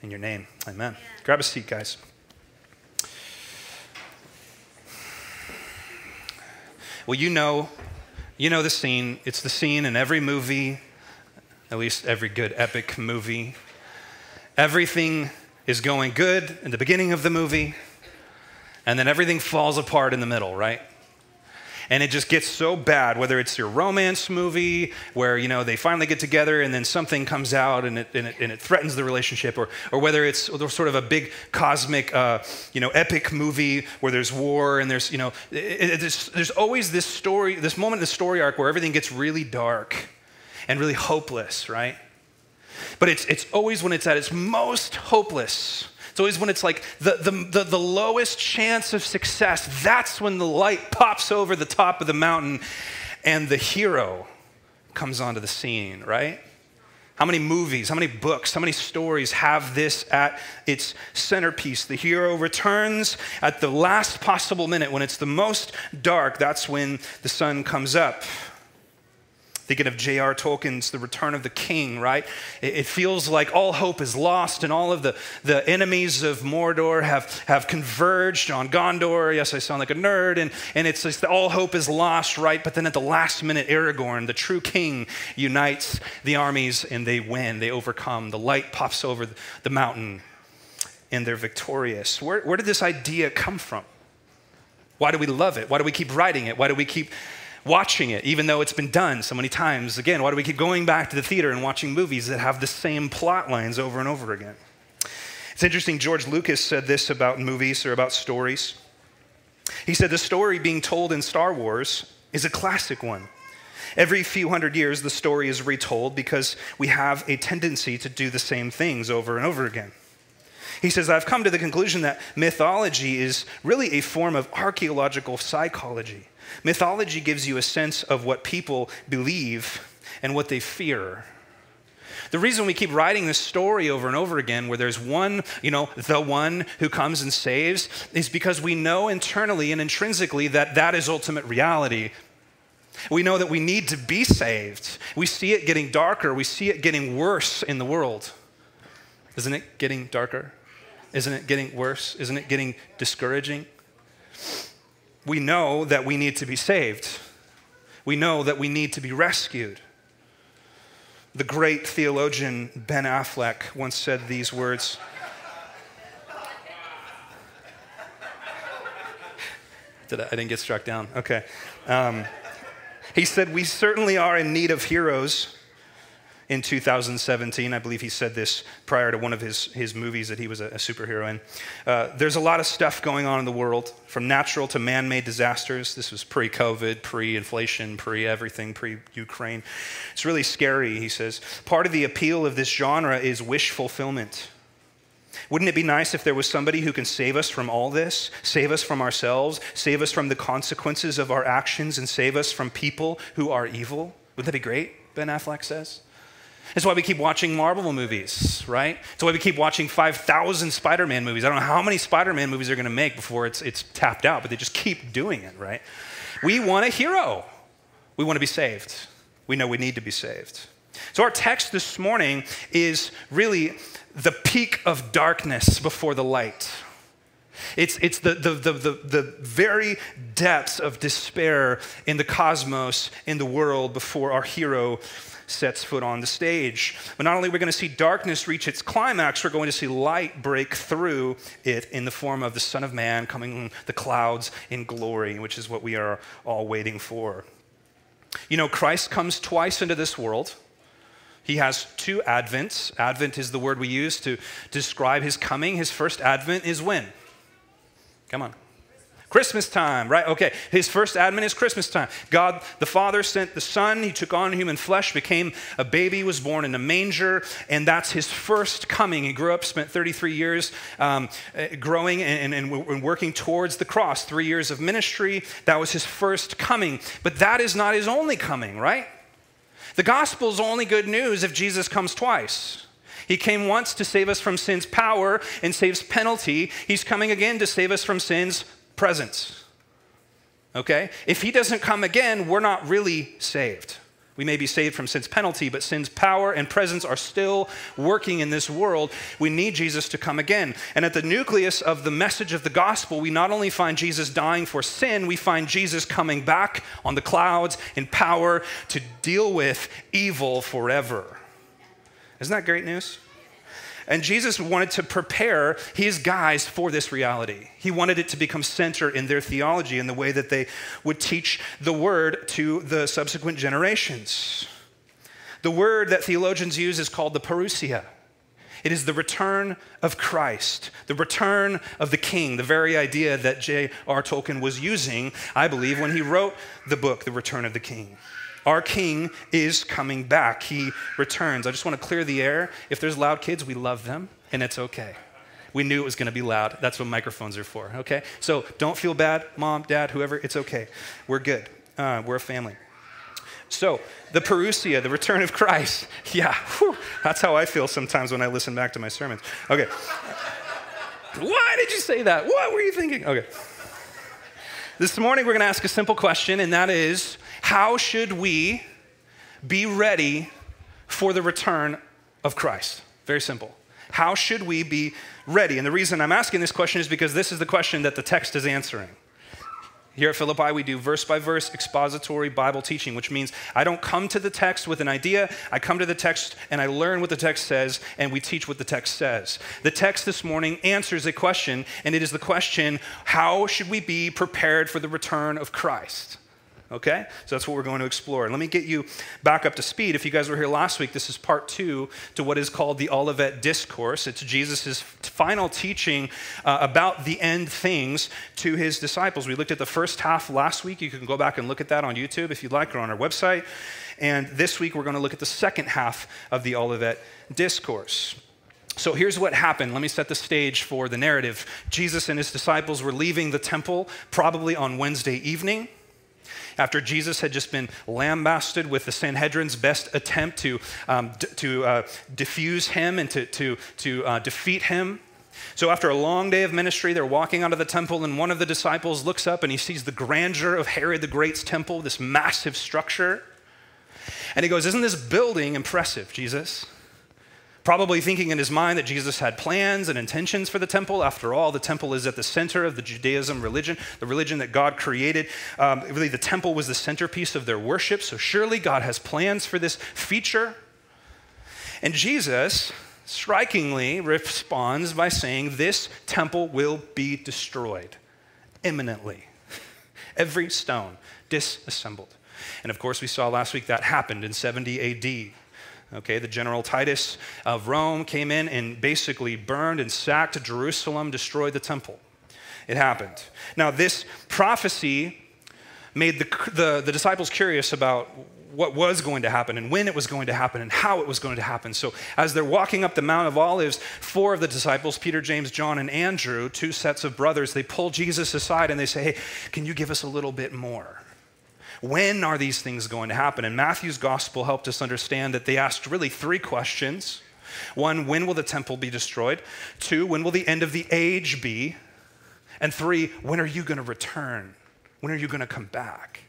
In your name, amen. Grab a seat, guys. Well, you know, you know the scene. It's the scene in every movie, at least every good epic movie. Everything is going good in the beginning of the movie, and then everything falls apart in the middle, right? And it just gets so bad whether it's your romance movie where you know they finally get together and then something comes out and it, and it, and it threatens the relationship or, or whether it's sort of a big cosmic uh, you know epic movie where there's war and there's you know it, there's, there's always this story this moment in the story arc where everything gets really dark and really hopeless right? But it's, it's always when it's at its most hopeless it's always when it's like the, the, the, the, lowest chance of success, that's when the light pops over the top of the mountain and the hero comes onto the scene, right? How many movies, how many books, how many stories have this at its centerpiece? The hero returns at the last possible minute when it's the most dark. That's when the sun comes up. Thinking of J.R. Tolkien's The Return of the King, right? It, feels like all hope is lost and all of the, the enemies of Mordor have, have converged on Gondor. Yes, I sound like a nerd. And, and it's just all hope is lost, right? But then at the last minute, Aragorn, the true king, unites the armies and they win. They overcome. The light pops over the mountain and they're victorious. Where, where did this idea come from? Why do we love it? Why do we keep writing it? Why do we keep watching it, even though it's been done so many times. Again, why do we keep going back to the theater and watching movies that have the same plot lines over and over again? It's interesting, George Lucas said this about movies or about stories. He said, The story being told in Star Wars is a classic one. Every few hundred years, the story is retold because we have a tendency to do the same things over and over again. He says, I've come to the conclusion that mythology is really a form of archaeological psychology. Mythology gives you a sense of what people believe and what they fear. The reason we keep writing this story over and over again, where there's one, you know, the one who comes and saves, is because we know internally and intrinsically that that is ultimate reality. We know that we need to be saved. We see it getting darker, we see it getting worse in the world. Isn't it getting darker? Isn't it getting worse? Isn't it getting discouraging? We know that we need to be saved. We know that we need to be rescued. The great theologian Ben Affleck once said these words. Did I, I didn't get struck down. Okay. Um, he said, We certainly are in need of heroes in 2017. I believe he said this prior to one of his, his movies that he was a, a superhero in. Uh, there's a lot of stuff going on in the world, from natural to man made disasters. This was pre COVID, pre inflation, pre everything, pre Ukraine. It's really scary, he says. Part of the appeal of this genre is wish fulfillment. Wouldn't it be nice if there was somebody who can save us from all this, save us from ourselves, save us from the consequences of our actions, and save us from people who are evil? Wouldn't that be great? Ben Affleck says. That's why we keep watching Marvel movies, right? That's why we keep watching 5,000 Spider Man movies. I don't know how many Spider Man movies they're going to make before it's, it's tapped out, but they just keep doing it, right? We want a hero. We want to be saved. We know we need to be saved. So, our text this morning is really the peak of darkness before the light. It's, it's the, the, the, the, the very depths of despair in the cosmos, in the world, before our hero sets foot on the stage. But not only are we going to see darkness reach its climax, we're going to see light break through it in the form of the Son of Man coming the clouds in glory, which is what we are all waiting for. You know, Christ comes twice into this world. He has two advents. Advent is the word we use to describe his coming. His first advent is when? Come on. Christmas time, right? Okay, his first advent is Christmas time. God the Father sent the Son. He took on human flesh, became a baby, was born in a manger, and that's his first coming. He grew up, spent 33 years um, eh, growing and, and, and working towards the cross, three years of ministry. That was his first coming. But that is not his only coming, right? The gospel is only good news if Jesus comes twice. He came once to save us from sin's power and saves penalty. He's coming again to save us from sin's presence. Okay? If he doesn't come again, we're not really saved. We may be saved from sin's penalty, but sin's power and presence are still working in this world. We need Jesus to come again. And at the nucleus of the message of the gospel, we not only find Jesus dying for sin, we find Jesus coming back on the clouds in power to deal with evil forever. Isn't that great news? And Jesus wanted to prepare his guys for this reality. He wanted it to become center in their theology in the way that they would teach the word to the subsequent generations. The word that theologians use is called the parousia. It is the return of Christ, the return of the king, the very idea that J.R. Tolkien was using, I believe, when he wrote the book, The Return of the King. Our King is coming back. He returns. I just want to clear the air. If there's loud kids, we love them, and it's okay. We knew it was going to be loud. That's what microphones are for, okay? So don't feel bad, mom, dad, whoever, it's okay. We're good. Uh, we're a family. So, the parousia, the return of Christ. Yeah, whew, that's how I feel sometimes when I listen back to my sermons. Okay. Why did you say that? What were you thinking? Okay. This morning, we're going to ask a simple question, and that is how should we be ready for the return of Christ? Very simple. How should we be ready? And the reason I'm asking this question is because this is the question that the text is answering. Here at Philippi, we do verse by verse expository Bible teaching, which means I don't come to the text with an idea. I come to the text and I learn what the text says, and we teach what the text says. The text this morning answers a question, and it is the question how should we be prepared for the return of Christ? Okay? So that's what we're going to explore. Let me get you back up to speed. If you guys were here last week, this is part two to what is called the Olivet Discourse. It's Jesus' final teaching uh, about the end things to his disciples. We looked at the first half last week. You can go back and look at that on YouTube if you'd like or on our website. And this week, we're going to look at the second half of the Olivet Discourse. So here's what happened. Let me set the stage for the narrative. Jesus and his disciples were leaving the temple probably on Wednesday evening after Jesus had just been lambasted with the Sanhedrin's best attempt to, um, d- to uh, him and to, to, to uh, defeat him. So, after a long day of ministry, they're walking out of the temple, and one of the disciples looks up and he sees the grandeur of Herod the Great's temple, this massive structure. And he goes, Isn't this building impressive, Jesus? Probably thinking in his mind that Jesus had plans and intentions for the temple. After all, the temple is at the center of the Judaism religion, the religion that God created. Um, really, the temple was the centerpiece of their worship, so surely God has plans for this feature. And Jesus strikingly responds by saying, This temple will be destroyed imminently. Every stone disassembled. And of course, we saw last week that happened in 70 AD. Okay, the general Titus of Rome came in and basically burned and sacked Jerusalem, destroyed the temple. It happened. Now, this prophecy made the, the, the, disciples curious about what was going to happen and when it was going to happen and how it was going to happen. So, as they're walking up the Mount of Olives, four of the disciples, Peter, James, John, and Andrew, two sets of brothers, they pull Jesus aside and they say, Hey, can you give us a little bit more? When are these things going to happen? And Matthew's gospel helped us understand that they asked really three questions. One, when will the temple be destroyed? Two, when will the end of the age be? And three, when are you going to return? When are you going to come back?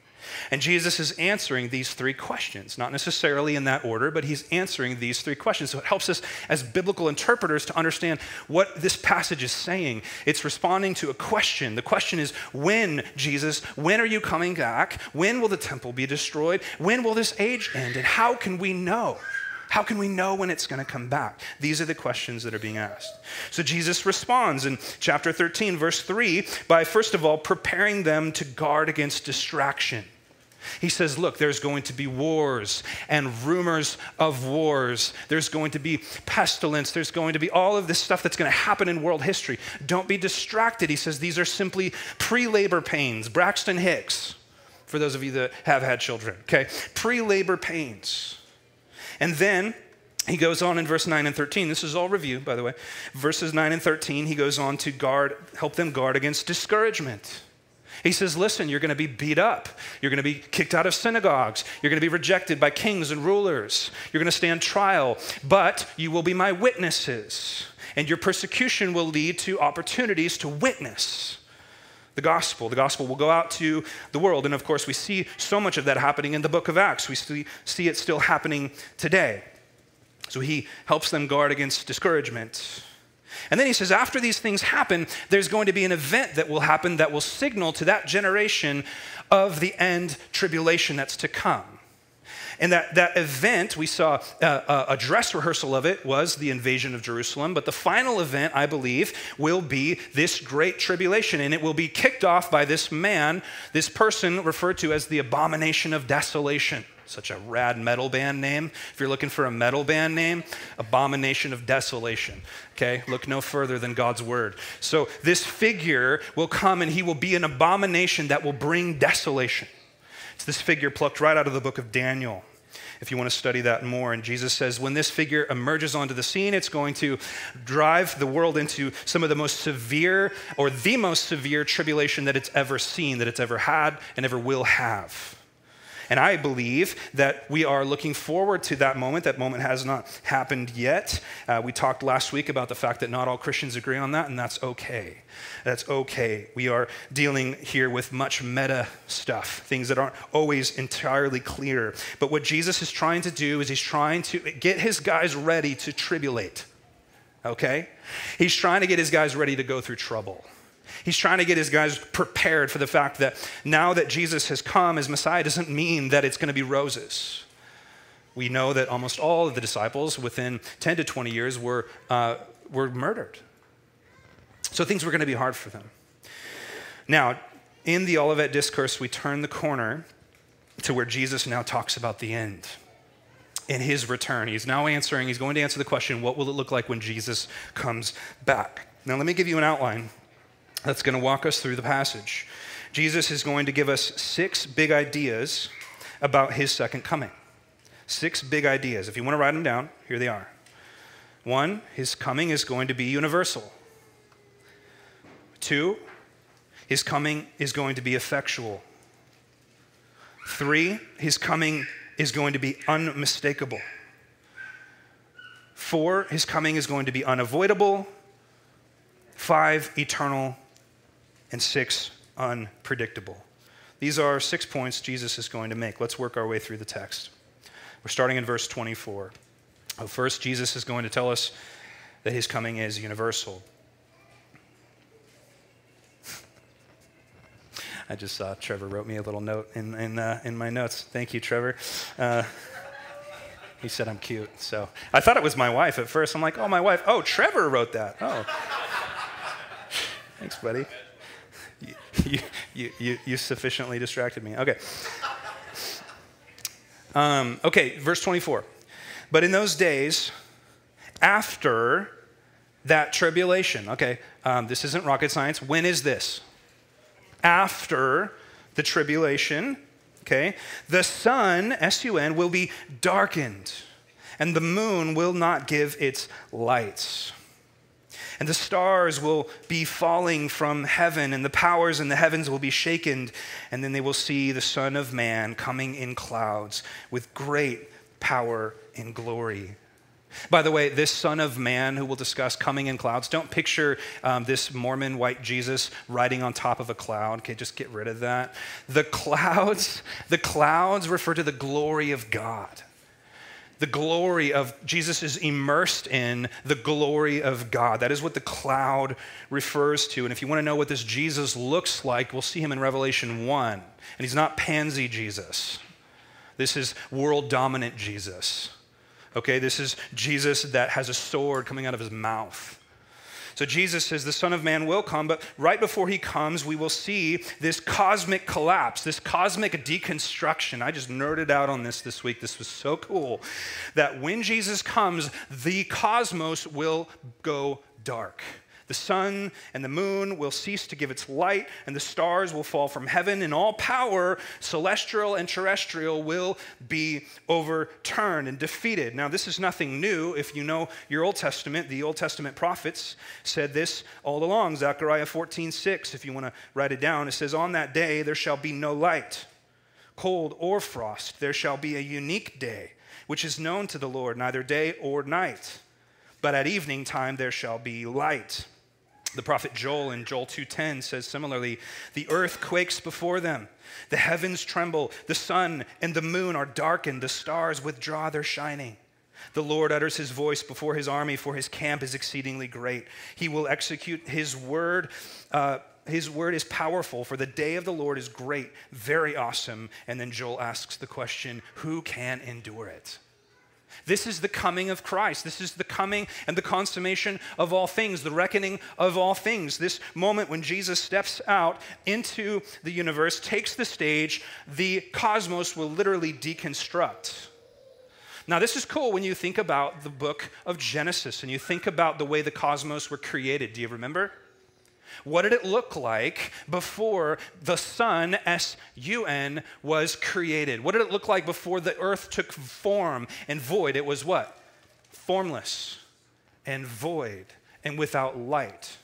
And Jesus is answering these three questions, not necessarily in that order, but he's answering these three questions. So it helps us as biblical interpreters to understand what this passage is saying. It's responding to a question. The question is, when, Jesus, when are you coming back? When will the temple be destroyed? When will this age end? And how can we know? How can we know when it's going to come back? These are the questions that are being asked. So Jesus responds in chapter 13, verse 3, by first of all preparing them to guard against distraction. He says, Look, there's going to be wars and rumors of wars. There's going to be pestilence. There's going to be all of this stuff that's going to happen in world history. Don't be distracted. He says, These are simply pre labor pains. Braxton Hicks, for those of you that have had children, okay? Pre labor pains. And then he goes on in verse 9 and 13. This is all review, by the way. Verses 9 and 13, he goes on to guard, help them guard against discouragement. He says, Listen, you're going to be beat up. You're going to be kicked out of synagogues. You're going to be rejected by kings and rulers. You're going to stand trial, but you will be my witnesses. And your persecution will lead to opportunities to witness the gospel. The gospel will go out to the world. And of course, we see so much of that happening in the book of Acts. We see, it still happening today. So he helps them guard against discouragement. And then he says, after these things happen, there's going to be an event that will happen that will signal to that generation of the end tribulation that's to come. And that, that event, we saw uh, a dress rehearsal of it, was the invasion of Jerusalem. But the final event, I believe, will be this great tribulation. And it will be kicked off by this man, this person referred to as the abomination of desolation. Such a rad metal band name. If you're looking for a metal band name, Abomination of Desolation. Okay, look no further than God's word. So this figure will come and he will be an abomination that will bring desolation. It's this figure plucked right out of the book of Daniel if you want to study that more. And Jesus says, when this figure emerges onto the scene, it's going to drive the world into some of the most severe or the most severe tribulation that it's ever seen, that it's ever had, and ever will have. And I believe that we are looking forward to that moment. That moment has not happened yet. Uh, we talked last week about the fact that not all Christians agree on that, and that's okay. That's okay. We are dealing here with much meta stuff, things that aren't always entirely clear. But what Jesus is trying to do is he's trying to get his guys ready to tribulate. Okay? He's trying to get his guys ready to go through trouble. He's trying to get his guys prepared for the fact that now that Jesus has come as Messiah doesn't mean that it's going to be roses. We know that almost all of the disciples within 10 to 20 years were, uh, were murdered. So things were going to be hard for them. Now, in the Olivet Discourse, we turn the corner to where Jesus now talks about the end in his return. He's now answering, he's going to answer the question what will it look like when Jesus comes back? Now, let me give you an outline that's going to walk us through the passage. Jesus is going to give us six big ideas about his second coming. Six big ideas. If you want to write them down, here they are. One, his coming is going to be universal. Two, his coming is going to be effectual. Three, his coming is going to be unmistakable. Four, his coming is going to be unavoidable. Five, eternal and six, unpredictable. These are six points Jesus is going to make. Let's work our way through the text. We're starting in verse 24. First, Jesus is going to tell us that his coming is universal. I just saw Trevor wrote me a little note in, in, uh, in my notes. Thank you, Trevor. Uh, he said I'm cute. So I thought it was my wife at first. I'm like, oh, my wife. Oh, Trevor wrote that. Oh. Thanks, buddy you, you, you, sufficiently distracted me. Okay. Um, okay, verse 24. But in those days, after that tribulation, okay, um, this isn't rocket science. When is this? After the tribulation, okay, the sun, S U N, will be darkened, and the moon will not give its lights and the stars will be falling from heaven, and the powers in the heavens will be shaken, and then they will see the Son of Man coming in clouds with great power and glory. By the way, this Son of Man who we'll discuss coming in clouds, don't picture um, this Mormon white Jesus riding on top of a cloud. Okay, just get rid of that. The clouds, the clouds refer to the glory of God the glory of Jesus is immersed in the glory of God. That is what the cloud refers to. And if you want to know what this Jesus looks like, we'll see him in Revelation 1. And he's not pansy Jesus. This is world dominant Jesus. Okay, this is Jesus that has a sword coming out of his mouth. So Jesus says the Son of Man will come, but right before he comes, we will see this cosmic collapse, this cosmic deconstruction. I just nerded out on this this week. This was so cool that when Jesus comes, the cosmos will go dark. The sun and the moon will cease to give its light, and the stars will fall from heaven, and all power, celestial and terrestrial, will be overturned and defeated. Now, this is nothing new. If you know your Old Testament, the Old Testament prophets said this all along. Zechariah 14, 6, if you want to write it down, it says, On that day there shall be no light, cold or frost. There shall be a unique day, which is known to the Lord, neither day or night. But at evening time there shall be light The prophet Joel in Joel 2:10 says similarly, "The earth quakes before them. The heavens tremble, the sun and the moon are darkened, the stars withdraw their shining." The Lord utters his voice before his army, for his camp is exceedingly great. He will execute his word. Uh, his word is powerful, for the day of the Lord is great, very awesome. And then Joel asks the question who can endure it? This is the coming of Christ. This is the coming and the consummation of all things, the reckoning of all things. This moment when Jesus steps out into the universe, takes the stage, the cosmos will literally deconstruct. Now, this is cool when you think about the book of Genesis and you think about the way the cosmos were created. Do you remember? What did it look like before the sun, S U N, was created? What did it look like before the earth took form and void? It was what? Formless and void and without light.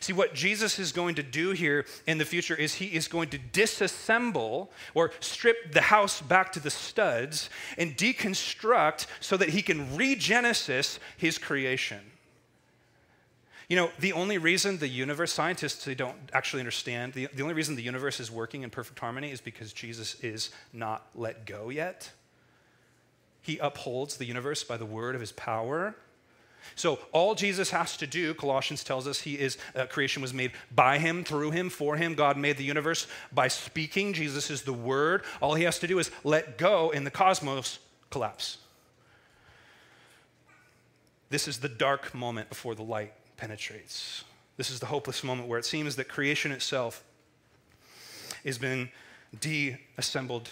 See, what Jesus is going to do here in the future is he is going to disassemble or strip the house back to the studs and deconstruct so that he can regenesis his creation. You know, the only reason the universe, scientists they don't actually understand, the, the only reason the universe is working in perfect harmony is because Jesus is not let go yet. He upholds the universe by the word of his power. So all Jesus has to do, Colossians tells us, he is uh, creation was made by him, through him, for him. God made the universe by speaking. Jesus is the word. All he has to do is let go, and the cosmos collapse. This is the dark moment before the light penetrates. This is the hopeless moment where it seems that creation itself has been deassembled.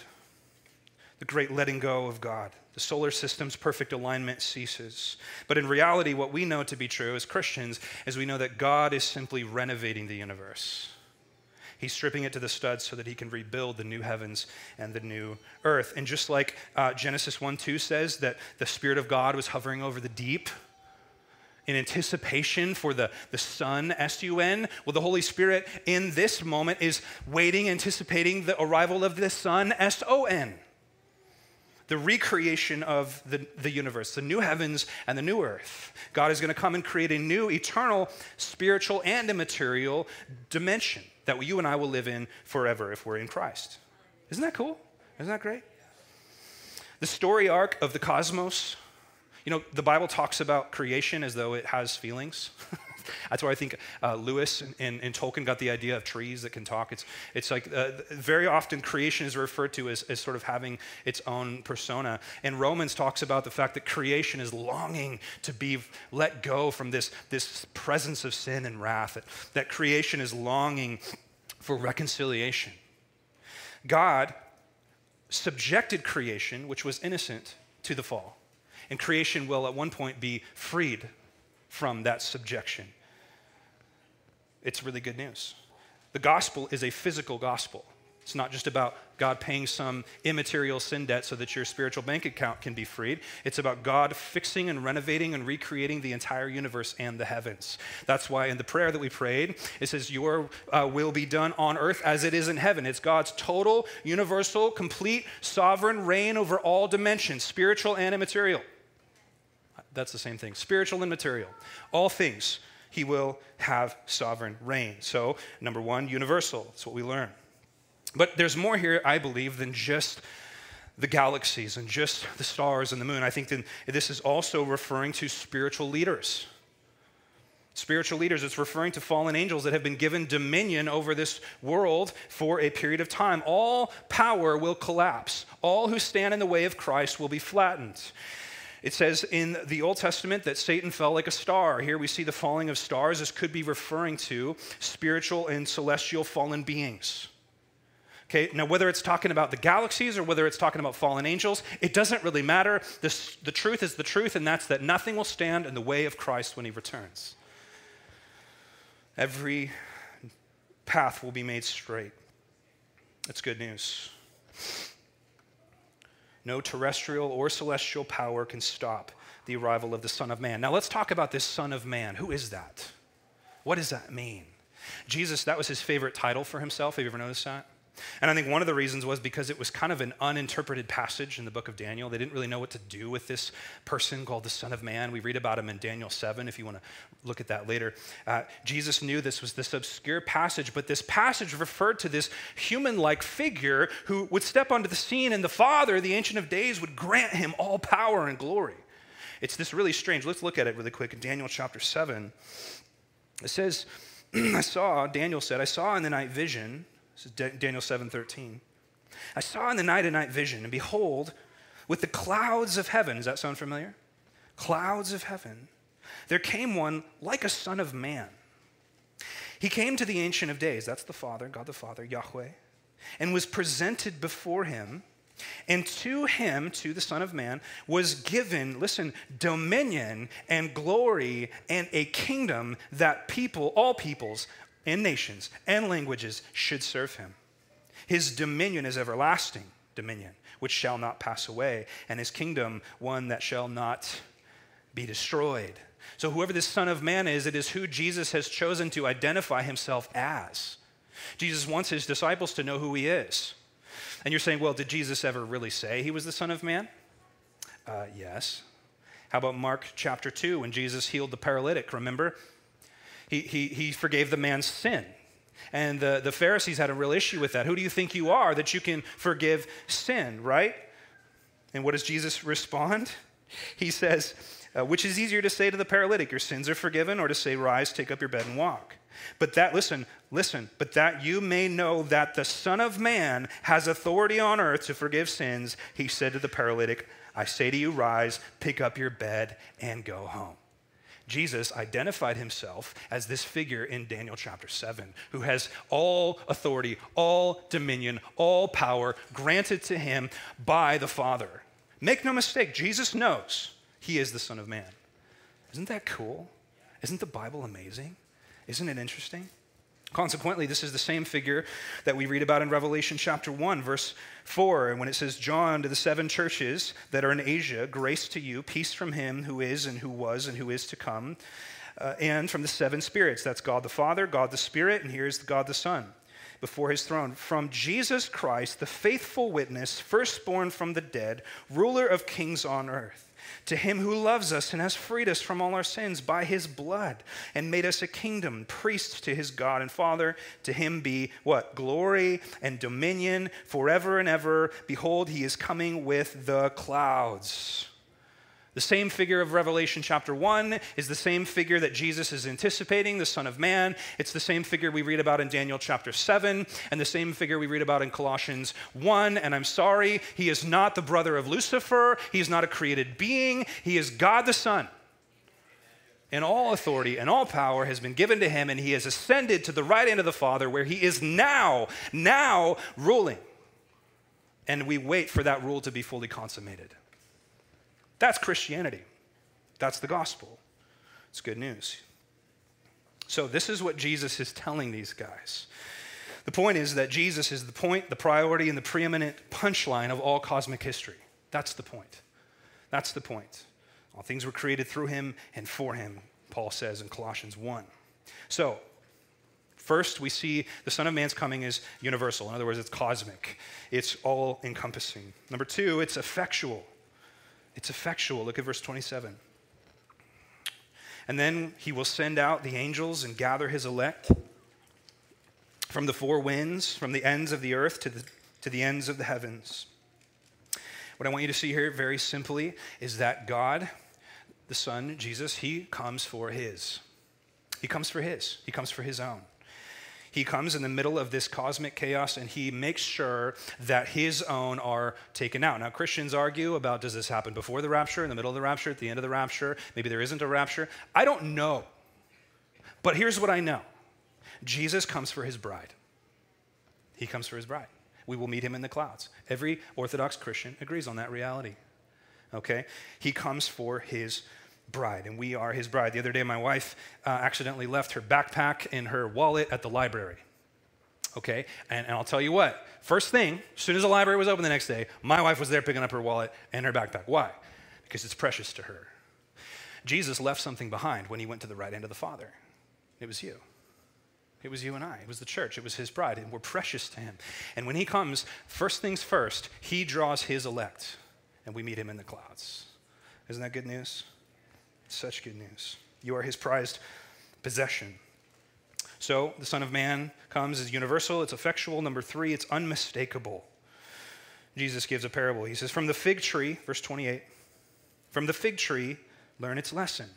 The great letting go of God. The solar system's perfect alignment ceases. But in reality, what we know to be true as Christians is we know that God is simply renovating the universe. He's stripping it to the studs so that he can rebuild the new heavens and the new earth. And just like uh, Genesis 1 2 says that the Spirit of God was hovering over the deep, in anticipation for the, the Son, S U N. Well, the Holy Spirit in this moment is waiting, anticipating the arrival of the Son, S O N. The recreation of the, the universe, the new heavens and the new earth. God is going to come and create a new, eternal, spiritual, and immaterial dimension that you and I will live in forever if we're in Christ. Isn't that cool? Isn't that great? The story arc of the cosmos you know, the Bible talks about creation as though it has feelings. That's where I think uh, Lewis and, and, Tolkien got the idea of trees that can talk. It's, it's like uh, very often creation is referred to as, as sort of having its own persona. And Romans talks about the fact that creation is longing to be let go from this, this presence of sin and wrath, that, that creation is longing for reconciliation. God subjected creation, which was innocent, to the fall. And creation will at one point be freed from that subjection. It's really good news. The gospel is a physical gospel. It's not just about God paying some immaterial sin debt so that your spiritual bank account can be freed. It's about God fixing and renovating and recreating the entire universe and the heavens. That's why in the prayer that we prayed, it says, Your uh, will be done on earth as it is in heaven. It's God's total, universal, complete, sovereign reign over all dimensions, spiritual and immaterial. That's the same thing spiritual and material. All things, he will have sovereign reign. So, number one, universal. That's what we learn. But there's more here, I believe, than just the galaxies and just the stars and the moon. I think that this is also referring to spiritual leaders. Spiritual leaders, it's referring to fallen angels that have been given dominion over this world for a period of time. All power will collapse. All who stand in the way of Christ will be flattened. It says in the Old Testament that Satan fell like a star. Here we see the falling of stars. This could be referring to spiritual and celestial fallen beings. Okay, now whether it's talking about the galaxies or whether it's talking about fallen angels, it doesn't really matter. This, the truth is the truth, and that's that nothing will stand in the way of Christ when he returns. Every path will be made straight. That's good news. No terrestrial or celestial power can stop the arrival of the Son of Man. Now let's talk about this Son of Man. Who is that? What does that mean? Jesus, that was his favorite title for himself. Have you ever noticed that? And I think one of the reasons was because it was kind of an uninterpreted passage in the book of Daniel. They didn't really know what to do with this person called the Son of Man. We read about him in Daniel 7, if you want to look at that later. Uh, Jesus knew this was this obscure passage, but this passage referred to this human like figure who would step onto the scene, and the Father, the Ancient of Days, would grant him all power and glory. It's this really strange. Let's look at it really quick in Daniel chapter 7. It says, I saw, Daniel said, I saw in the night vision this is Daniel 7:13. I saw in the night a night vision, and behold, with the clouds of heaven, does that sound familiar? Clouds of heaven. There came one like a son of man. He came to the Ancient of Days, that's the Father, God the Father, Yahweh, and was presented before him. And to him, to the Son of Man, was given, listen, dominion and glory and a kingdom that people, all peoples, and nations and languages should serve him. His dominion is everlasting dominion, which shall not pass away, and his kingdom one that shall not be destroyed. So, whoever this Son of Man is, it is who Jesus has chosen to identify himself as. Jesus wants his disciples to know who he is. And you're saying, well, did Jesus ever really say he was the Son of Man? Uh, yes. How about Mark chapter 2 when Jesus healed the paralytic? Remember? He, he, he forgave the man's sin. And the, the Pharisees had a real issue with that. Who do you think you are that you can forgive sin, right? And what does Jesus respond? He says, uh, Which is easier to say to the paralytic, Your sins are forgiven, or to say, Rise, take up your bed, and walk? But that, listen, listen, but that you may know that the Son of Man has authority on earth to forgive sins, he said to the paralytic, I say to you, Rise, pick up your bed, and go home. Jesus identified himself as this figure in Daniel chapter 7 who has all authority, all dominion, all power granted to him by the Father. Make no mistake, Jesus knows he is the Son of Man. Isn't that cool? Isn't the Bible amazing? Isn't it interesting? Consequently, this is the same figure that we read about in Revelation chapter 1, verse 4, and when it says, John to the seven churches that are in Asia, grace to you, peace from him who is and who was and who is to come, uh, and from the seven spirits. That's God the Father, God the Spirit, and here's God the Son before his throne. From Jesus Christ, the faithful witness, firstborn from the dead, ruler of kings on earth to him who loves us and has freed us from all our sins by his blood and made us a kingdom, priests to his God and Father. To him be what? Glory and dominion forever and ever. Behold, he is coming with the clouds. The same figure of Revelation chapter 1 is the same figure that Jesus is anticipating, the Son of Man. It's the same figure we read about in Daniel chapter 7, and the same figure we read about in Colossians 1. And I'm sorry, he is not the brother of Lucifer. He is not a created being. He is God the Son. And all authority and all power has been given to him, and he has ascended to the right hand of the Father, where he is now, now ruling. And we wait for that rule to be fully consummated. That's Christianity. That's the gospel. It's good news. So, this is what Jesus is telling these guys. The point is that Jesus is the point, the priority, and the preeminent punchline of all cosmic history. That's the point. That's the point. All things were created through him and for him, Paul says in Colossians 1. So, first, we see the Son of Man's coming is universal. In other words, it's cosmic, it's all encompassing. Number two, it's effectual. It's effectual. Look at verse 27. And then he will send out the angels and gather his elect from the four winds, from the ends of the earth to the, to the ends of the heavens. What I want you to see here, very simply, is that God, the Son, Jesus, he comes for his. He comes for his. He comes for his own. He comes in the middle of this cosmic chaos and he makes sure that his own are taken out. Now, Christians argue about does this happen before the rapture, in the middle of the rapture, at the end of the rapture? Maybe there isn't a rapture. I don't know. But here's what I know Jesus comes for his bride. He comes for his bride. We will meet him in the clouds. Every Orthodox Christian agrees on that reality. Okay? He comes for his bride, and we are his bride. The other day, my wife uh, accidentally left her backpack and her wallet at the library. Okay, and, and I'll tell you what, first thing, as soon as the library was open the next day, my wife was there picking up her wallet and her backpack. Why? Because it's precious to her. Jesus left something behind when he went to the right hand of the Father. It was you. It was you and I. It was the church. It was his bride. And we're precious to him. And when he comes, first things first, he draws his elect, and we meet him in the clouds. Isn't that good news? Such good news. You are his prized possession. So the Son of Man comes is universal, it's effectual. Number three, it's unmistakable. Jesus gives a parable. He says, From the fig tree, verse 28, from the fig tree, learn its lesson.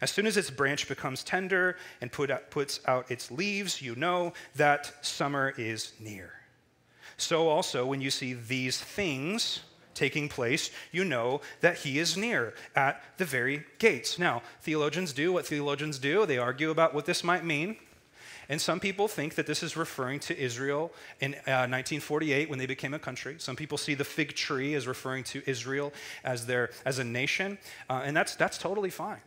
As soon as its branch becomes tender and put out, puts out its leaves, you know that summer is near. So also, when you see these things taking place, you know that he is near at the very gates. Now, theologians do what theologians do, they argue about what this might mean. And some people think that this is referring to Israel in uh, 1948 when they became a country. Some people see the fig tree as referring to Israel as, their, as a nation. Uh, and that's, that's totally fine.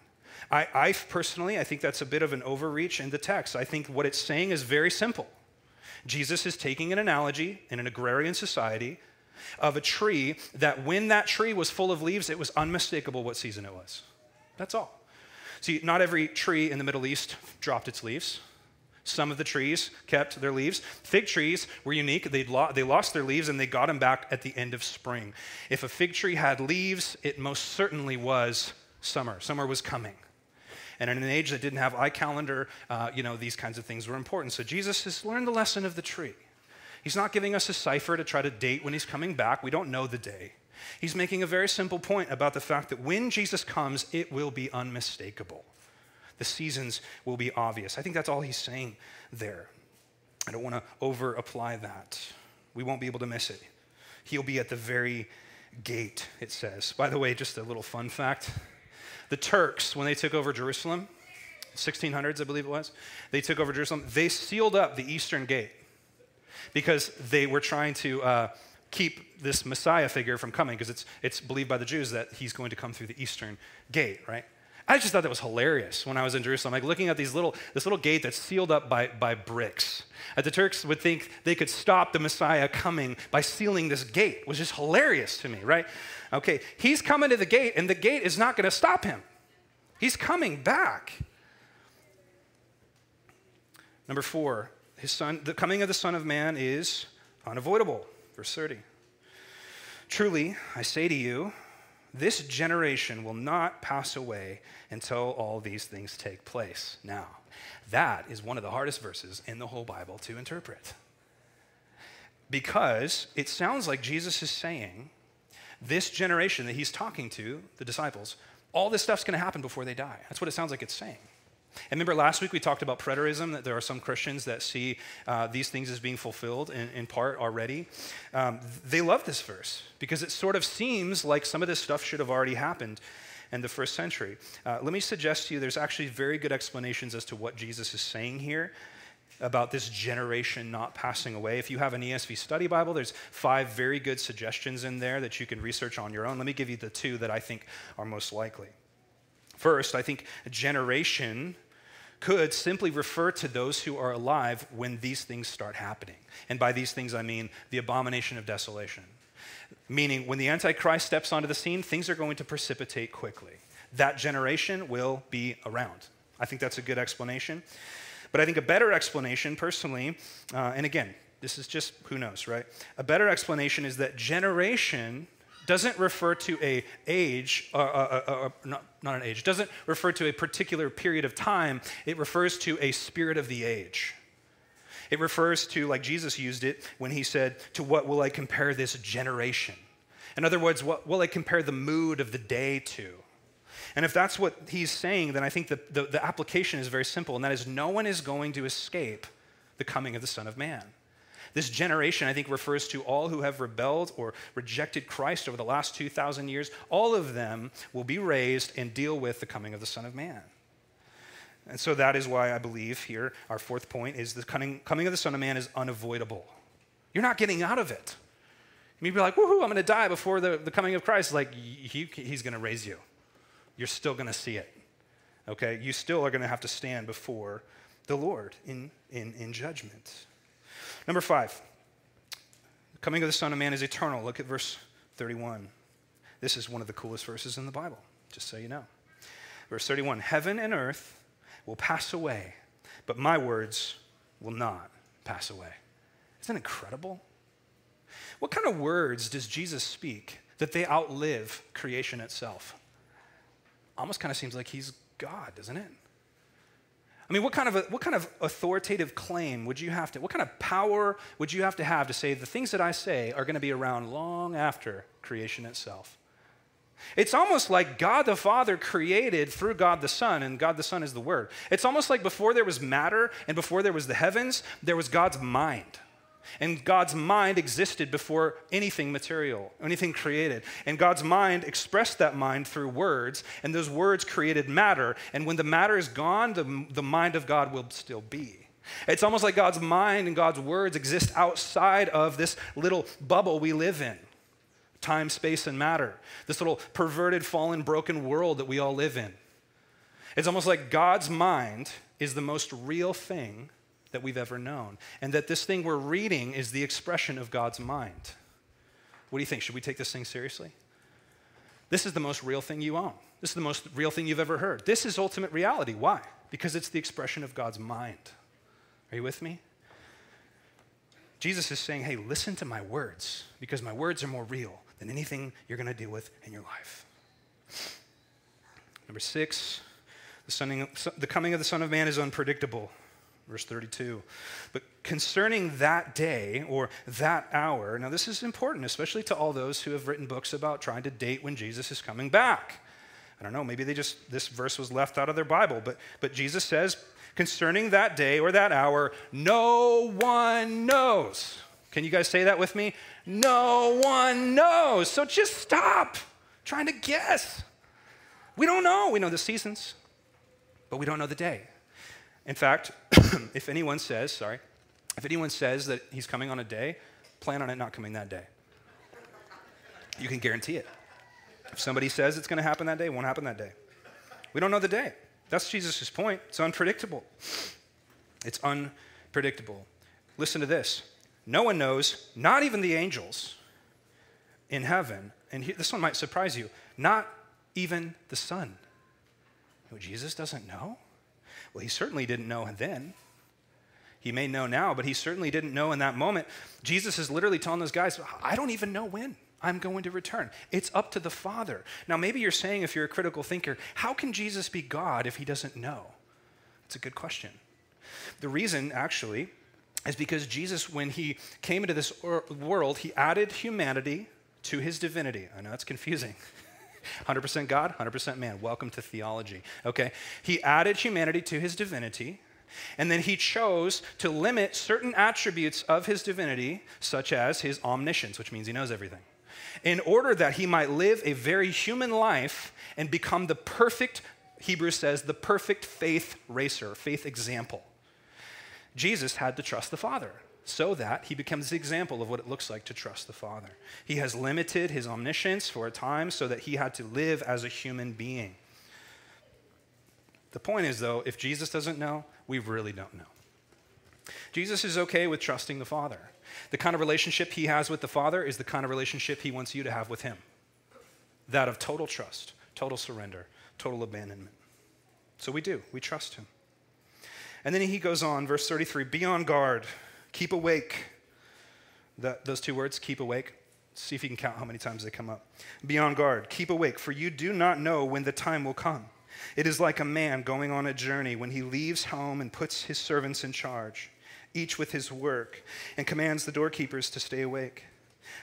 I, I personally, I think that's a bit of an overreach in the text. I think what it's saying is very simple. Jesus is taking an analogy in an agrarian society of a tree that when that tree was full of leaves, it was unmistakable what season it was. That's all. See, not every tree in the Middle East dropped its leaves. Some of the trees kept their leaves. Fig trees were unique. They'd lo- they lost their leaves and they got them back at the end of spring. If a fig tree had leaves, it most certainly was summer. Summer was coming. And in an age that didn't have iCalendar, uh, you know, these kinds of things were important. So Jesus has learned the lesson of the tree. He's not giving us a cipher to try to date when he's coming back. We don't know the day. He's making a very simple point about the fact that when Jesus comes, it will be unmistakable the seasons will be obvious. I think that's all he's saying there. I don't want to over apply that. We won't be able to miss it. He'll be at the very gate, it says. By the way, just a little fun fact the Turks, when they took over Jerusalem, 1600s, I believe it was, they took over Jerusalem, they sealed up the eastern gate because they were trying to. Uh, keep this Messiah figure from coming because it's, it's believed by the Jews that he's going to come through the eastern gate, right? I just thought that was hilarious when I was in Jerusalem, like looking at these little, this little gate that's sealed up by, by bricks. And the Turks would think they could stop the Messiah coming by sealing this gate, which is hilarious to me, right? Okay, he's coming to the gate, and the gate is not going to stop him. He's coming back. Number four, his son, the coming of the Son of Man is unavoidable. Verse 30. Truly, I say to you, this generation will not pass away until all these things take place. Now, that is one of the hardest verses in the whole Bible to interpret. Because it sounds like Jesus is saying, this generation that he's talking to, the disciples, all this stuff's going to happen before they die. That's what it sounds like it's saying. And remember last week we talked about preterism, that there are some Christians that see uh, these things as being fulfilled in, in part already. Um, they love this verse because it sort of seems like some of this stuff should have already happened in the first century. Uh, let me suggest to you there's actually very good explanations as to what Jesus is saying here about this generation not passing away. If you have an ESV study Bible, there's five very good suggestions in there that you can research on your own. Let me give you the two that I think are most likely. First, I think generation could simply refer to those who are alive when these things start happening. And by these things, I mean the abomination of desolation. Meaning, when the Antichrist steps onto the scene, things are going to precipitate quickly. That generation will be around. I think that's a good explanation. But I think a better explanation, personally, uh, and again, this is just who knows, right? A better explanation is that generation doesn't refer to a age, uh, uh, uh, not, not an age, doesn't refer to a particular period of time. It refers to a spirit of the age. It refers to, like Jesus used it when he said, To what will I compare this generation? In other words, what will I compare the mood of the day to? And if that's what he's saying, then I think the, the, the application is very simple, and that is no one is going to escape the coming of the Son of Man. This generation, I think, refers to all who have rebelled or rejected Christ over the last 2,000 years. All of them will be raised and deal with the coming of the Son of Man. And so that is why I believe here, our fourth point is the coming, of the Son of Man is unavoidable. You're not getting out of it. You'd be like, woohoo, I'm going to die before the, the coming of Christ. Like, he, he's going to raise you. You're still going to see it. Okay? You still are going to have to stand before the Lord in, in, in judgment. Number five, the coming of the Son of Man is eternal. Look at verse 31. This is one of the coolest verses in the Bible, just so you know. Verse 31 Heaven and earth will pass away, but my words will not pass away. Isn't that incredible? What kind of words does Jesus speak that they outlive creation itself? Almost kind of seems like he's God, doesn't it? I mean, what kind, of a, what kind of authoritative claim would you have to, what kind of power would you have to have to say the things that I say are going to be around long after creation itself? It's almost like God the Father created through God the Son, and God the Son is the Word. It's almost like before there was matter and before there was the heavens, there was God's mind. And God's mind existed before anything material, anything created. And God's mind expressed that mind through words, and those words created matter. And when the matter is gone, the, the mind of God will still be. It's almost like God's mind and God's words exist outside of this little bubble we live in time, space, and matter, this little perverted, fallen, broken world that we all live in. It's almost like God's mind is the most real thing that we've ever known. And that this thing we're reading is the expression of God's mind. What do you think? Should we take this thing seriously? This is the most real thing you own. This is the most real thing you've ever heard. This is ultimate reality. Why? Because it's the expression of God's mind. Are you with me? Jesus is saying, hey, listen to my words, because my words are more real than anything you're going to deal with in your life. Number six, the, son, coming of the Son of Man is unpredictable. Verse 32. But concerning that day or that hour, now this is important, especially to all those who have written books about trying to date when Jesus is coming back. I don't know, maybe they just, this verse was left out of their Bible, but, but Jesus says, concerning that day or that hour, no one knows. Can you guys say that with me? No one knows. So just stop trying to guess. We don't know. We know the seasons, but we don't know the day. In fact, if anyone says, sorry, if anyone says that he's coming on a day, plan on it not coming that day. You can guarantee it. If somebody says it's going to happen that day, it won't happen that day. We don't know the day. That's Jesus' point. It's unpredictable. It's unpredictable. Listen to this. No one knows, not even the angels in heaven, and this one might surprise you, not even the Son. Jesus doesn't know? Well, he certainly didn't know then. He may know now, but he certainly didn't know in that moment. Jesus is literally telling those guys, I don't even know when I'm going to return. It's up to the Father. Now, maybe you're saying, if you're a critical thinker, how can Jesus be God if he doesn't know? It's a good question. The reason, actually, is because Jesus, when he came into this world, he added humanity to his divinity. I know it's confusing. 100% God, 100% man. Welcome to theology. Okay? He added humanity to his divinity, and then he chose to limit certain attributes of his divinity, such as his omniscience, which means he knows everything, in order that he might live a very human life and become the perfect, Hebrews says, the perfect faith racer, faith example. Jesus had to trust the Father so that he becomes the example of what it looks like to trust the Father. He has limited his omniscience for a time so that he had to live as a human being. The point is, though, if Jesus doesn't know, we really don't know. Jesus is okay with trusting the Father. The kind of relationship he has with the Father is the kind of relationship he wants you to have with him that of total trust, total surrender, total abandonment. So we do, we trust him. And then he goes on, verse 33 be on guard Keep awake. That, those two words, keep awake. See if you can count how many times they come up. Be on guard. Keep awake, for you do not know when the time will come. It is like a man going on a journey when he leaves home and puts his servants in charge, each with his work, and commands the doorkeepers to stay awake.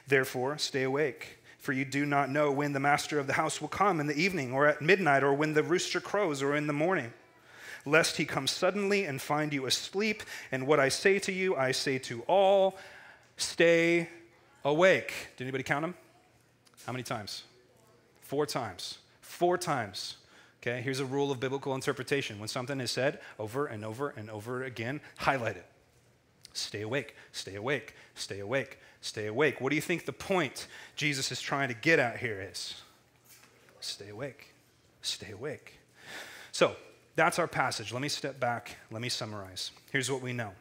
Therefore, stay awake, for you do not know when the master of the house will come in the evening, or at midnight, or when the rooster crows, or in the morning lest he come suddenly and find you asleep. And what I say to you, I say to all stay awake. Did anybody count them? How many times? Four times. Four times. Okay, here's a rule of biblical interpretation. When something is said over and over and over again, highlight it. Stay awake, stay awake, stay awake, stay awake. What do you think the point Jesus is trying to get at here is? Stay awake, stay awake. So, that's our passage. Let me step back. Let me summarize. Here's what we know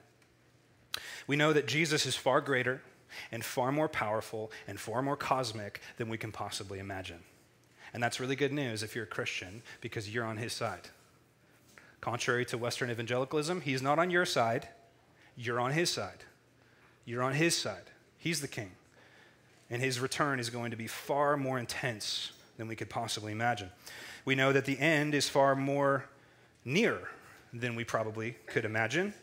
we know that Jesus is far greater and far more powerful and far more cosmic than we can possibly imagine. And that's really good news if you're a Christian because you're on his side. Contrary to Western evangelicalism, he's not on your side, you're on his side. You're on his side. He's the king. And his return is going to be far more intense than we could possibly imagine. We know that the end is far more near than we probably could imagine.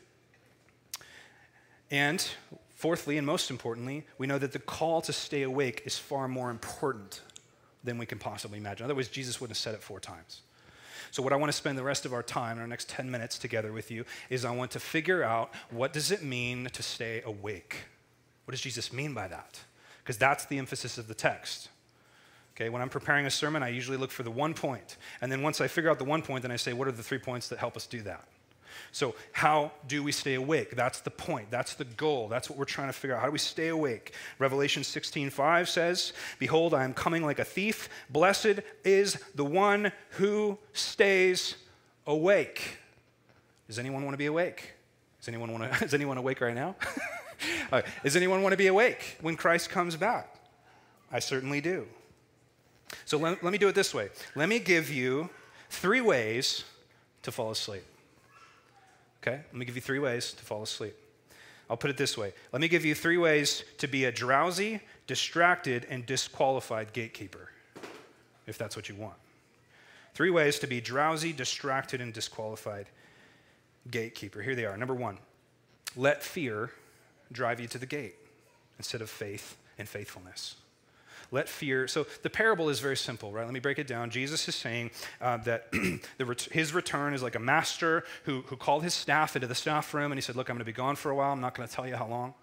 And fourthly, and most importantly, we know that the call to stay awake is far more important than we can possibly imagine. Otherwise, Jesus wouldn't have said it four times. So what I want to spend the rest of our time, our next 10 minutes together with you, is I want to figure out what does it mean to stay awake? What does Jesus mean by that? Because that's the emphasis of the text. Okay, when I'm preparing a sermon, I usually look for the one point. And then once I figure out the one point, then I say, what are the three points that help us do that? So, how do we stay awake? That's the point. That's the goal. That's what we're trying to figure out. How do we stay awake? Revelation 16:5 says, "Behold, I am coming like a thief. Blessed is the one who stays awake." Does anyone want to be awake? Does anyone want to, is anyone awake right now? right. Does anyone want to be awake when Christ comes back? I certainly do. So let, let me do it this way. Let me give you three ways to fall asleep. Okay? Let me give you three ways to fall asleep. I'll put it this way let me give you three ways to be a drowsy, distracted, and disqualified gatekeeper, if that's what you want. Three ways to be drowsy, distracted, and disqualified gatekeeper. Here they are. Number one, let fear drive you to the gate instead of faith and faithfulness. Let fear. So the parable is very simple, right? Let me break it down. Jesus is saying uh, that the, his return is like a master who, who called his staff into the staff room and he said, Look, I'm going to be gone for a while. I'm not going to tell you how long.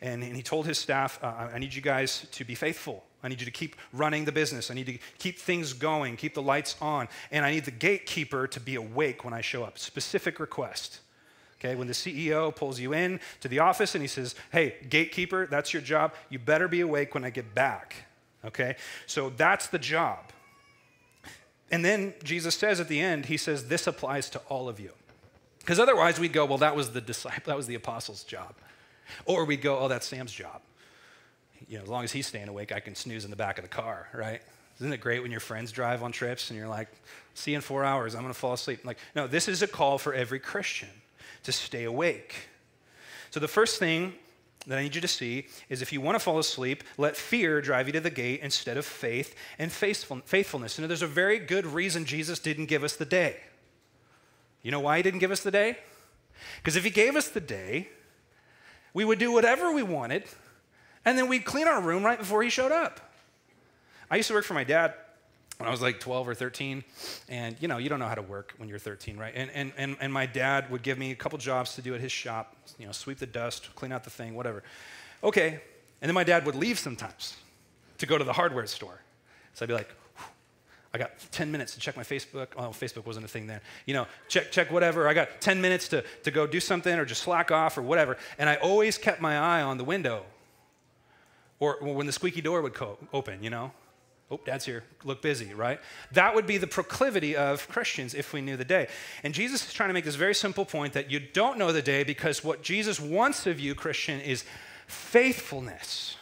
And, and he told his staff, uh, I need you guys to be faithful. I need you to keep running the business. I need to keep things going, keep the lights on. And I need the gatekeeper to be awake when I show up. Specific request. Okay, when the CEO pulls you in to the office and he says, Hey, gatekeeper, that's your job. You better be awake when I get back. Okay? So that's the job. And then Jesus says at the end, he says, This applies to all of you. Because otherwise we'd go, Well, that was the disciple, that was the apostle's job. Or we'd go, Oh, that's Sam's job. You know, as long as he's staying awake, I can snooze in the back of the car, right? Isn't it great when your friends drive on trips and you're like, see you in four hours, I'm gonna fall asleep? Like, no, this is a call for every Christian to stay awake. So the first thing that I need you to see is if you want to fall asleep, let fear drive you to the gate instead of faith and faithfulness. And there's a very good reason Jesus didn't give us the day. You know why he didn't give us the day? Because if he gave us the day, we would do whatever we wanted, and then we'd clean our room right before he showed up. I used to work for my dad when I was like 12 or 13. And you know, you don't know how to work when you're 13, right? And, and, and, and my dad would give me a couple jobs to do at his shop, you know, sweep the dust, clean out the thing, whatever. Okay. And then my dad would leave sometimes to go to the hardware store. So I'd be like, I got 10 minutes to check my Facebook. Oh, Facebook wasn't a thing then. You know, check, check whatever. I got 10 minutes to, to go do something or just slack off or whatever. And I always kept my eye on the window or when the squeaky door would co- open, you know. Oh, dad's here. Look busy, right? That would be the proclivity of Christians if we knew the day. And Jesus is trying to make this very simple point that you don't know the day because what Jesus wants of you, Christian, is faithfulness.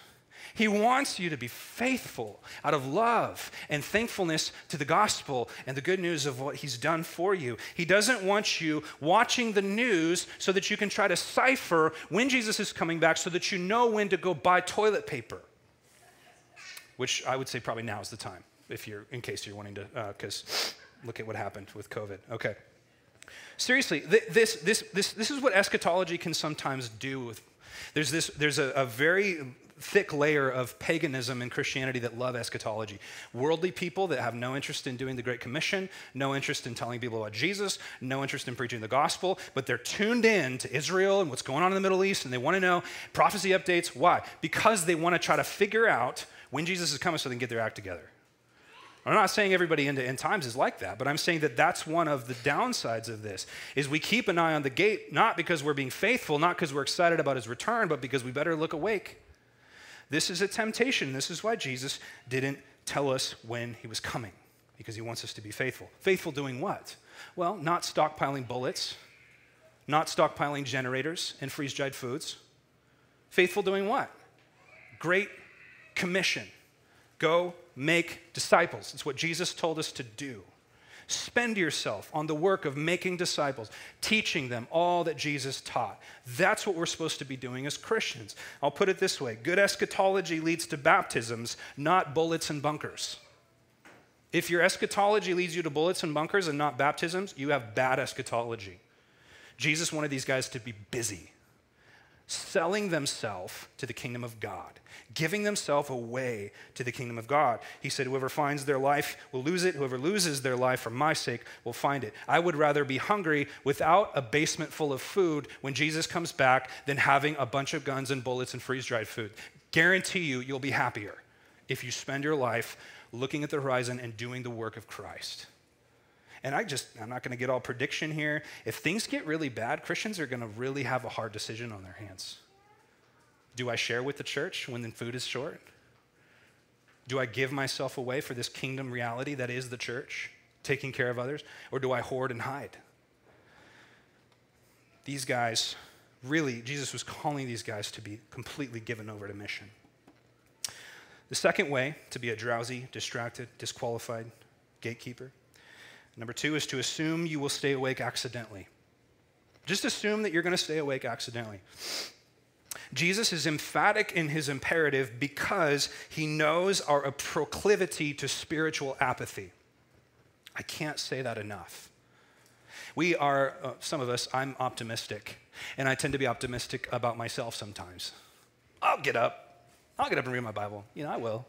He wants you to be faithful out of love and thankfulness to the gospel and the good news of what he's done for you. He doesn't want you watching the news so that you can try to cipher when Jesus is coming back so that you know when to go buy toilet paper which I would say probably now is the time, if you're, in case you're wanting to, because uh, look at what happened with COVID. Okay. Seriously, th- this, this, this, this is what eschatology can sometimes do. With, there's this, there's a, a very thick layer of paganism and Christianity that love eschatology. Worldly people that have no interest in doing the Great Commission, no interest in telling people about Jesus, no interest in preaching the gospel, but they're tuned in to Israel and what's going on in the Middle East, and they want to know prophecy updates. Why? Because they want to try to figure out when Jesus is coming so they can get their act together. I'm not saying everybody into end times is like that, but I'm saying that that's one of the downsides of this is we keep an eye on the gate not because we're being faithful, not because we're excited about his return, but because we better look awake. This is a temptation. This is why Jesus didn't tell us when he was coming because he wants us to be faithful. Faithful doing what? Well, not stockpiling bullets, not stockpiling generators and freeze-dried foods. Faithful doing what? Great commission go make disciples. It's what Jesus told us to do. Spend yourself on the work of making disciples, teaching them all that Jesus taught. That's what we're supposed to be doing as Christians. I'll put it this way good eschatology leads to baptisms, not bullets and bunkers. If your eschatology leads you to bullets and bunkers and not baptisms, you have bad eschatology. Jesus wanted these guys to be busy selling themselves to the kingdom of God, giving themselves away to the kingdom of God. He said, Whoever finds their life will lose it. Whoever loses their life for my sake will find it. I would rather be hungry without a basement full of food when Jesus comes back than having a bunch of guns and bullets and freeze dried food. Guarantee you, you'll be happier if you spend your life looking at the horizon and doing the work of Christ. And I just, I'm not going to get all prediction here. If things get really bad, Christians are going to really have a hard decision on their hands. Do I share with the church when the food is short? Do I give myself away for this kingdom reality that is the church, taking care of others? Or do I hoard and hide? These guys, really, Jesus was calling these guys to be completely given over to mission. The second way to be a drowsy, distracted, disqualified gatekeeper Number two is to assume you will stay awake accidentally. Just assume that you're going to stay awake accidentally. Jesus is emphatic in his imperative because he knows our proclivity to spiritual apathy. I can't say that enough. We are, uh, some of us, I'm optimistic, and I tend to be optimistic about myself sometimes. I'll get up. I'll get up and read my Bible. You know, I will.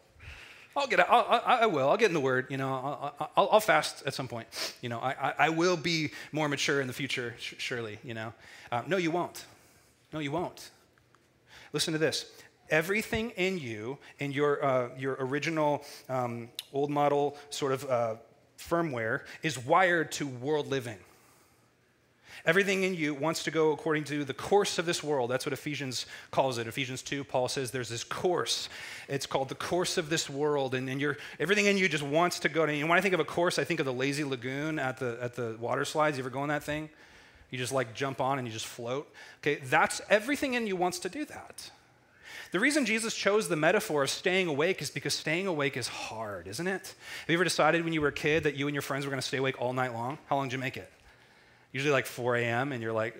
I'll get, I'll, I, I will. I'll get in the Word. You know, I'll, I'll, I'll fast at some point. You know, I, I, will be more mature in the future, surely. You know, uh, no, you won't. No, you won't. Listen to this. Everything in you, in your uh, your original um, old model sort of uh, firmware, is wired to world living. Everything in you wants to go according to the course of this world. That's what Ephesians calls it. Ephesians 2, Paul says there's this course. It's called the course of this world. And, and you everything in you just wants to go. And when I think of a course, I think of the lazy lagoon at the, at the water slides. You ever go on that thing? You just like jump on and you just float. Okay, that's everything in you wants to do that. The reason Jesus chose the metaphor of staying awake is because staying awake is hard, isn't it? Have you ever decided when you were a kid that you and your friends were going to stay awake all night long? How long did you make it? Usually like 4 a.m., and you're like,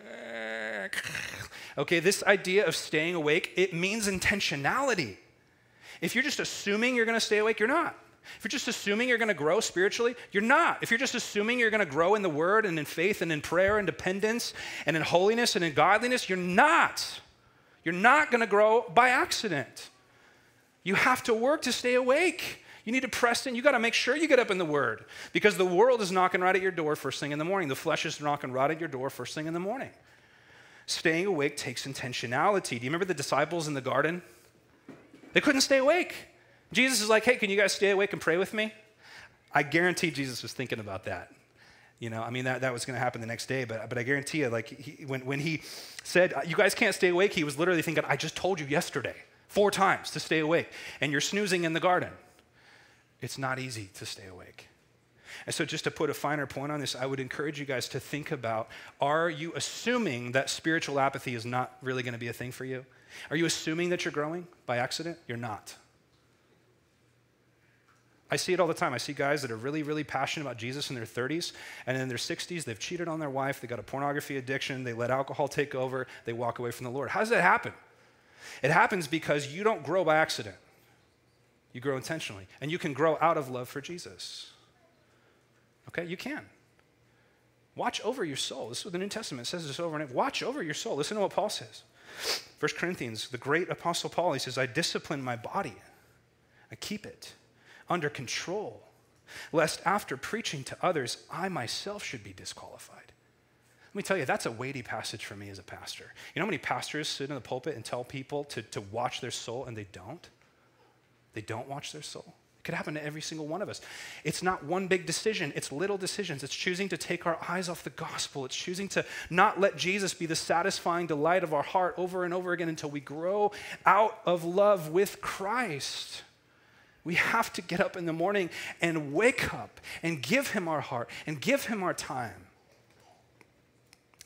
okay, this idea of staying awake, it means intentionality. If you're just assuming you're gonna stay awake, you're not. If you're just assuming you're gonna grow spiritually, you're not. If you're just assuming you're gonna grow in the word and in faith and in prayer and dependence and in holiness and in godliness, you're not. You're not gonna grow by accident. You have to work to stay awake. You need to press in. You got to make sure you get up in the Word because the world is knocking right at your door first thing in the morning. The flesh is knocking right at your door first thing in the morning. Staying awake takes intentionality. Do you remember the disciples in the garden? They couldn't stay awake. Jesus is like, hey, can you guys stay awake and pray with me? I guarantee Jesus was thinking about that. You know, I mean, that, that was going to happen the next day, but, but I guarantee you, like, he, when, when he said, you guys can't stay awake, he was literally thinking, I just told you yesterday, four times to stay awake, and you're snoozing in the garden it's not easy to stay awake. And so, just to put a finer point on this, I would encourage you guys to think about are you assuming that spiritual apathy is not really going to be a thing for you? Are you assuming that you're growing by accident? You're not. I see it all the time. I see guys that are really, really passionate about Jesus in their 30s, and in their 60s, they've cheated on their wife, they got a pornography addiction, they let alcohol take over, they walk away from the Lord. How does that happen? It happens because you don't grow by accident. You grow intentionally. And you can grow out of love for Jesus. Okay, you can. Watch over your soul. This is what the New Testament says this over and over. Watch over your soul. Listen to what Paul says. 1 Corinthians, the great apostle Paul, he says, I discipline my body. I keep it under control, lest after preaching to others, I myself should be disqualified. Let me tell you, that's a weighty passage for me as a pastor. You know how many pastors sit in the pulpit and tell people to, to watch their soul and they don't? They don't watch their soul. It could happen to every single one of us. It's not one big decision, it's little decisions. It's choosing to take our eyes off the gospel. It's choosing to not let Jesus be the satisfying delight of our heart over and over again until we grow out of love with Christ. We have to get up in the morning and wake up and give Him our heart and give Him our time.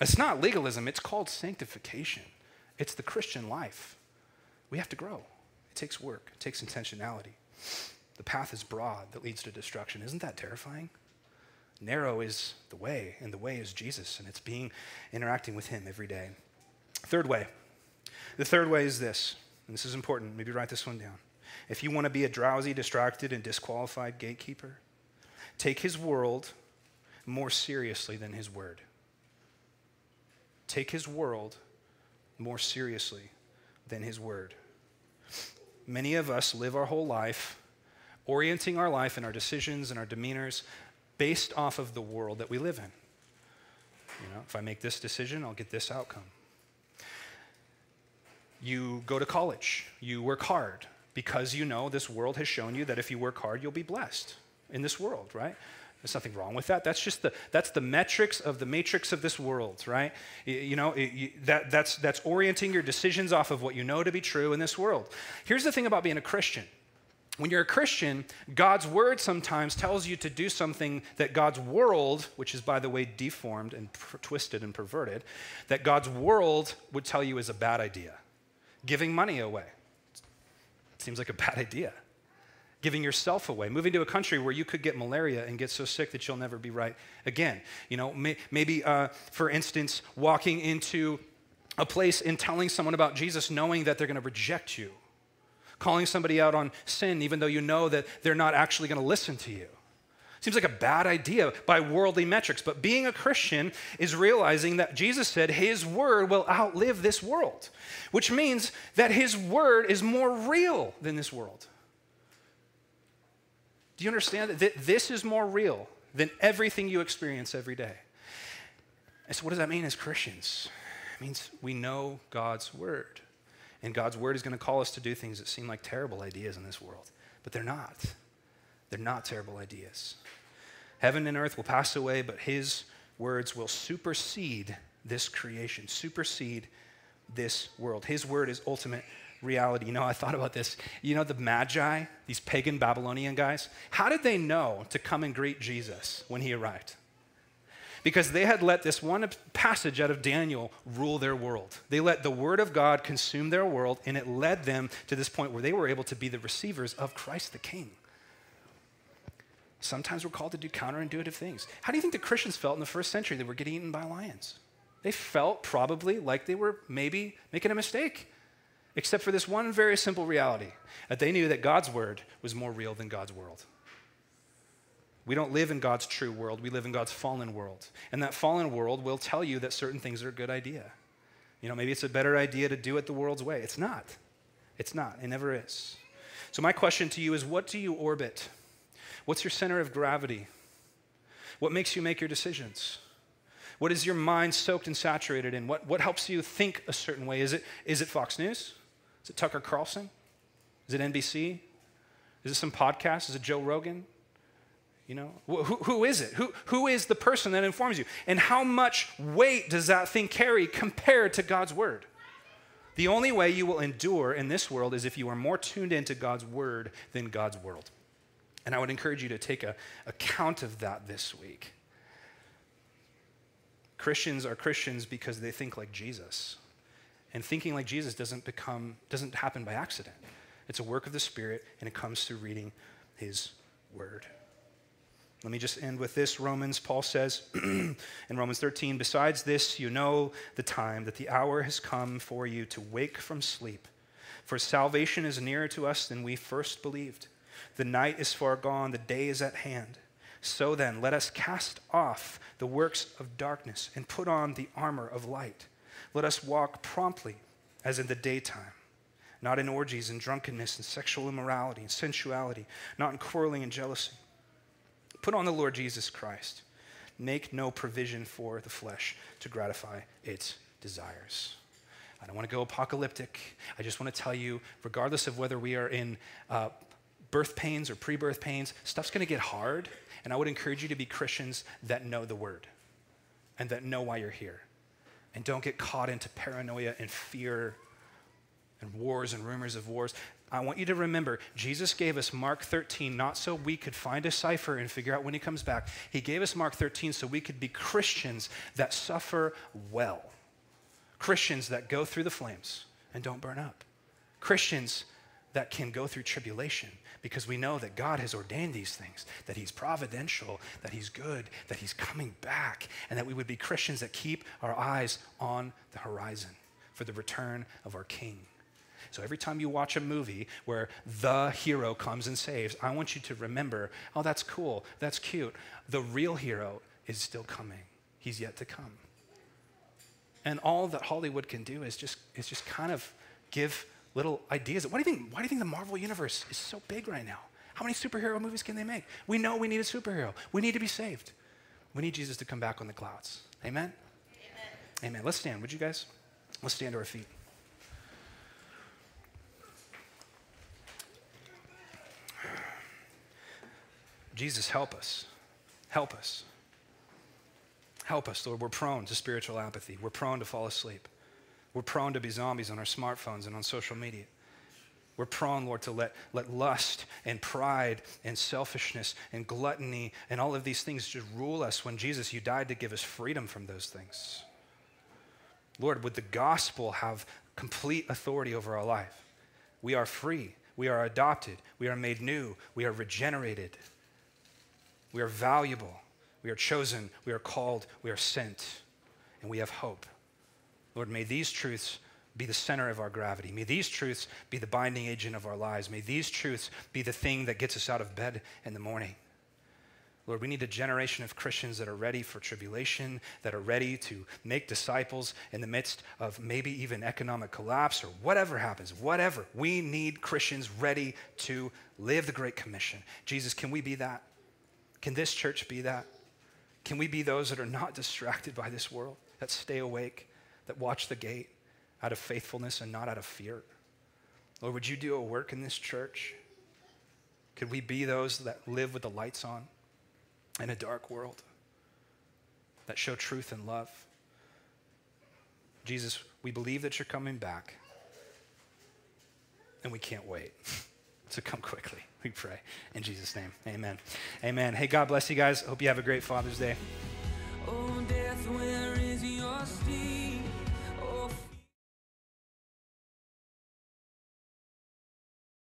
It's not legalism, it's called sanctification. It's the Christian life. We have to grow. It takes work, it takes intentionality. The path is broad that leads to destruction. Isn't that terrifying? Narrow is the way, and the way is Jesus, and it's being interacting with Him every day. Third way. The third way is this, and this is important. Maybe write this one down. If you want to be a drowsy, distracted, and disqualified gatekeeper, take His world more seriously than His word. Take His world more seriously than His word. Many of us live our whole life orienting our life and our decisions and our demeanors based off of the world that we live in. You know, if I make this decision, I'll get this outcome. You go to college, you work hard because you know this world has shown you that if you work hard, you'll be blessed in this world, right? There's nothing wrong with that. That's just the that's the metrics of the matrix of this world, right? You, know it, you, that that's that's orienting your decisions off of what you know to be true in this world. Here's the thing about being a Christian when you're a Christian, God's word sometimes tells you to do something that God's world, which is, by the way, deformed and per- twisted and perverted, that God's world would tell you is a bad idea. Giving money away seems like a bad idea. Giving yourself away, moving to a country where you could get malaria and get so sick that you'll never be right again. You know, may, maybe, uh, for instance, walking into a place and telling someone about Jesus knowing that they're going to reject you calling somebody out on sin even though you know that they're not actually going to listen to you. Seems like a bad idea by worldly metrics, but being a Christian is realizing that Jesus said his word will outlive this world, which means that his word is more real than this world. Do you understand that this is more real than everything you experience every day? And so, what does that mean as Christians? It means we know God's word. And God's word is going to call us to do things that seem like terrible ideas in this world, but they're not. They're not terrible ideas. Heaven and earth will pass away, but his words will supersede this creation, supersede this world. His word is ultimate reality. You know, I thought about this. You know, the Magi, these pagan Babylonian guys, how did they know to come and greet Jesus when he arrived? because they had let this one passage out of Daniel rule their world. They let the word of God consume their world, and it led them to this point where they were able to be the receivers of Christ the King. Sometimes we're called to do counterintuitive things. How do you think the Christians felt in the first century They were getting eaten by lions? They felt probably like they were maybe making a mistake, except for this one very simple reality that they knew that God's word was more real than God's world. We don't live in God's true world, we live in God's fallen world. And that fallen world will tell you that certain things are a good idea. You know, maybe it's a better idea to do it the world's way. It's not. It's not. It never is. So, my question to you is what do you orbit? What's your center of gravity? What makes you make your decisions? What is your mind soaked and saturated in? What, what helps you think a certain way? Is it, is it Fox News? Is it Tucker Carlson? Is it NBC? Is it some podcast? Is it Joe Rogan? You know, who, who is it? Who, who is the person that informs you? And how much weight does that thing carry compared to God's word? The only way you will endure in this world is if you are more tuned into God's word than God's world. And I would encourage you to take a account of that this week. Christians are Christians because they think like Jesus. And thinking like Jesus doesn't become doesn't happen by accident. It's a work of the Spirit and it comes through reading his word. Let me just end with this. Romans, Paul says in Romans 13, besides this, you know the time, that the hour has come for you to wake from sleep. For salvation is nearer to us than we first believed. The night is far gone, the day is at hand. So then, let us cast off the works of darkness and put on the armor of light. Let us walk promptly as in the daytime, not in orgies and drunkenness and sexual immorality and sensuality, not in quarreling and jealousy Put on the Lord Jesus Christ. Make no provision for the flesh to gratify its desires. I don't want to go apocalyptic. I just want to tell you, regardless of whether we are in uh, birth pains or pre birth pains, stuff's going to get hard. And I would encourage you to be Christians that know the word and that know why you're here. And don't get caught into paranoia and fear and wars and rumors of wars. I want you to remember, Jesus gave us Mark 13 not so we could find a cipher and figure out when he comes back. He gave us Mark 13 so we could be Christians that suffer well, Christians that go through the flames and don't burn up, Christians that can go through tribulation because we know that God has ordained these things, that He's providential, that He's good, that He's coming back, and that we would be Christians that keep our eyes on the horizon for the return of our King. So every time you watch a movie where the hero comes and saves, I want you to remember oh, that's cool, that's cute. The real hero is still coming, He's yet to come. And all that Hollywood can do is just, is just kind of give little ideas. What do you think? Why do you think the Marvel universe is so big right now? How many superhero movies can they make? We know we need a superhero. We need to be saved. We need Jesus to come back on the clouds. Amen? Amen. Amen. Let's stand. Would you guys? Let's stand to our feet. Jesus, help us. Help us. Help us, Lord. We're prone to spiritual apathy. We're prone to fall asleep. We're prone to be zombies on our smartphones and on social media. We're prone, Lord, to let, let lust and pride and selfishness and gluttony and all of these things just rule us when Jesus, you died to give us freedom from those things. Lord, would the gospel have complete authority over our life? We are free. We are adopted. We are made new. We are regenerated. We are valuable. We are chosen. We are called. We are sent. And we have hope. Lord, may these truths be the center of our gravity. May these truths be the binding agent of our lives. May these truths be the thing that gets us out of bed in the morning. Lord, we need a generation of Christians that are ready for tribulation, that are ready to make disciples in the midst of maybe even economic collapse or whatever happens, whatever. We need Christians ready to live the Great Commission. Jesus, can we be that? Can this church be that? Can we be those that are not distracted by this world, that stay awake? That watch the gate out of faithfulness and not out of fear. Lord, would you do a work in this church? Could we be those that live with the lights on in a dark world, that show truth and love? Jesus, we believe that you're coming back, and we can't wait. So come quickly, we pray. In Jesus' name, amen. Amen. Hey, God bless you guys. Hope you have a great Father's Day. Oh, death, where is your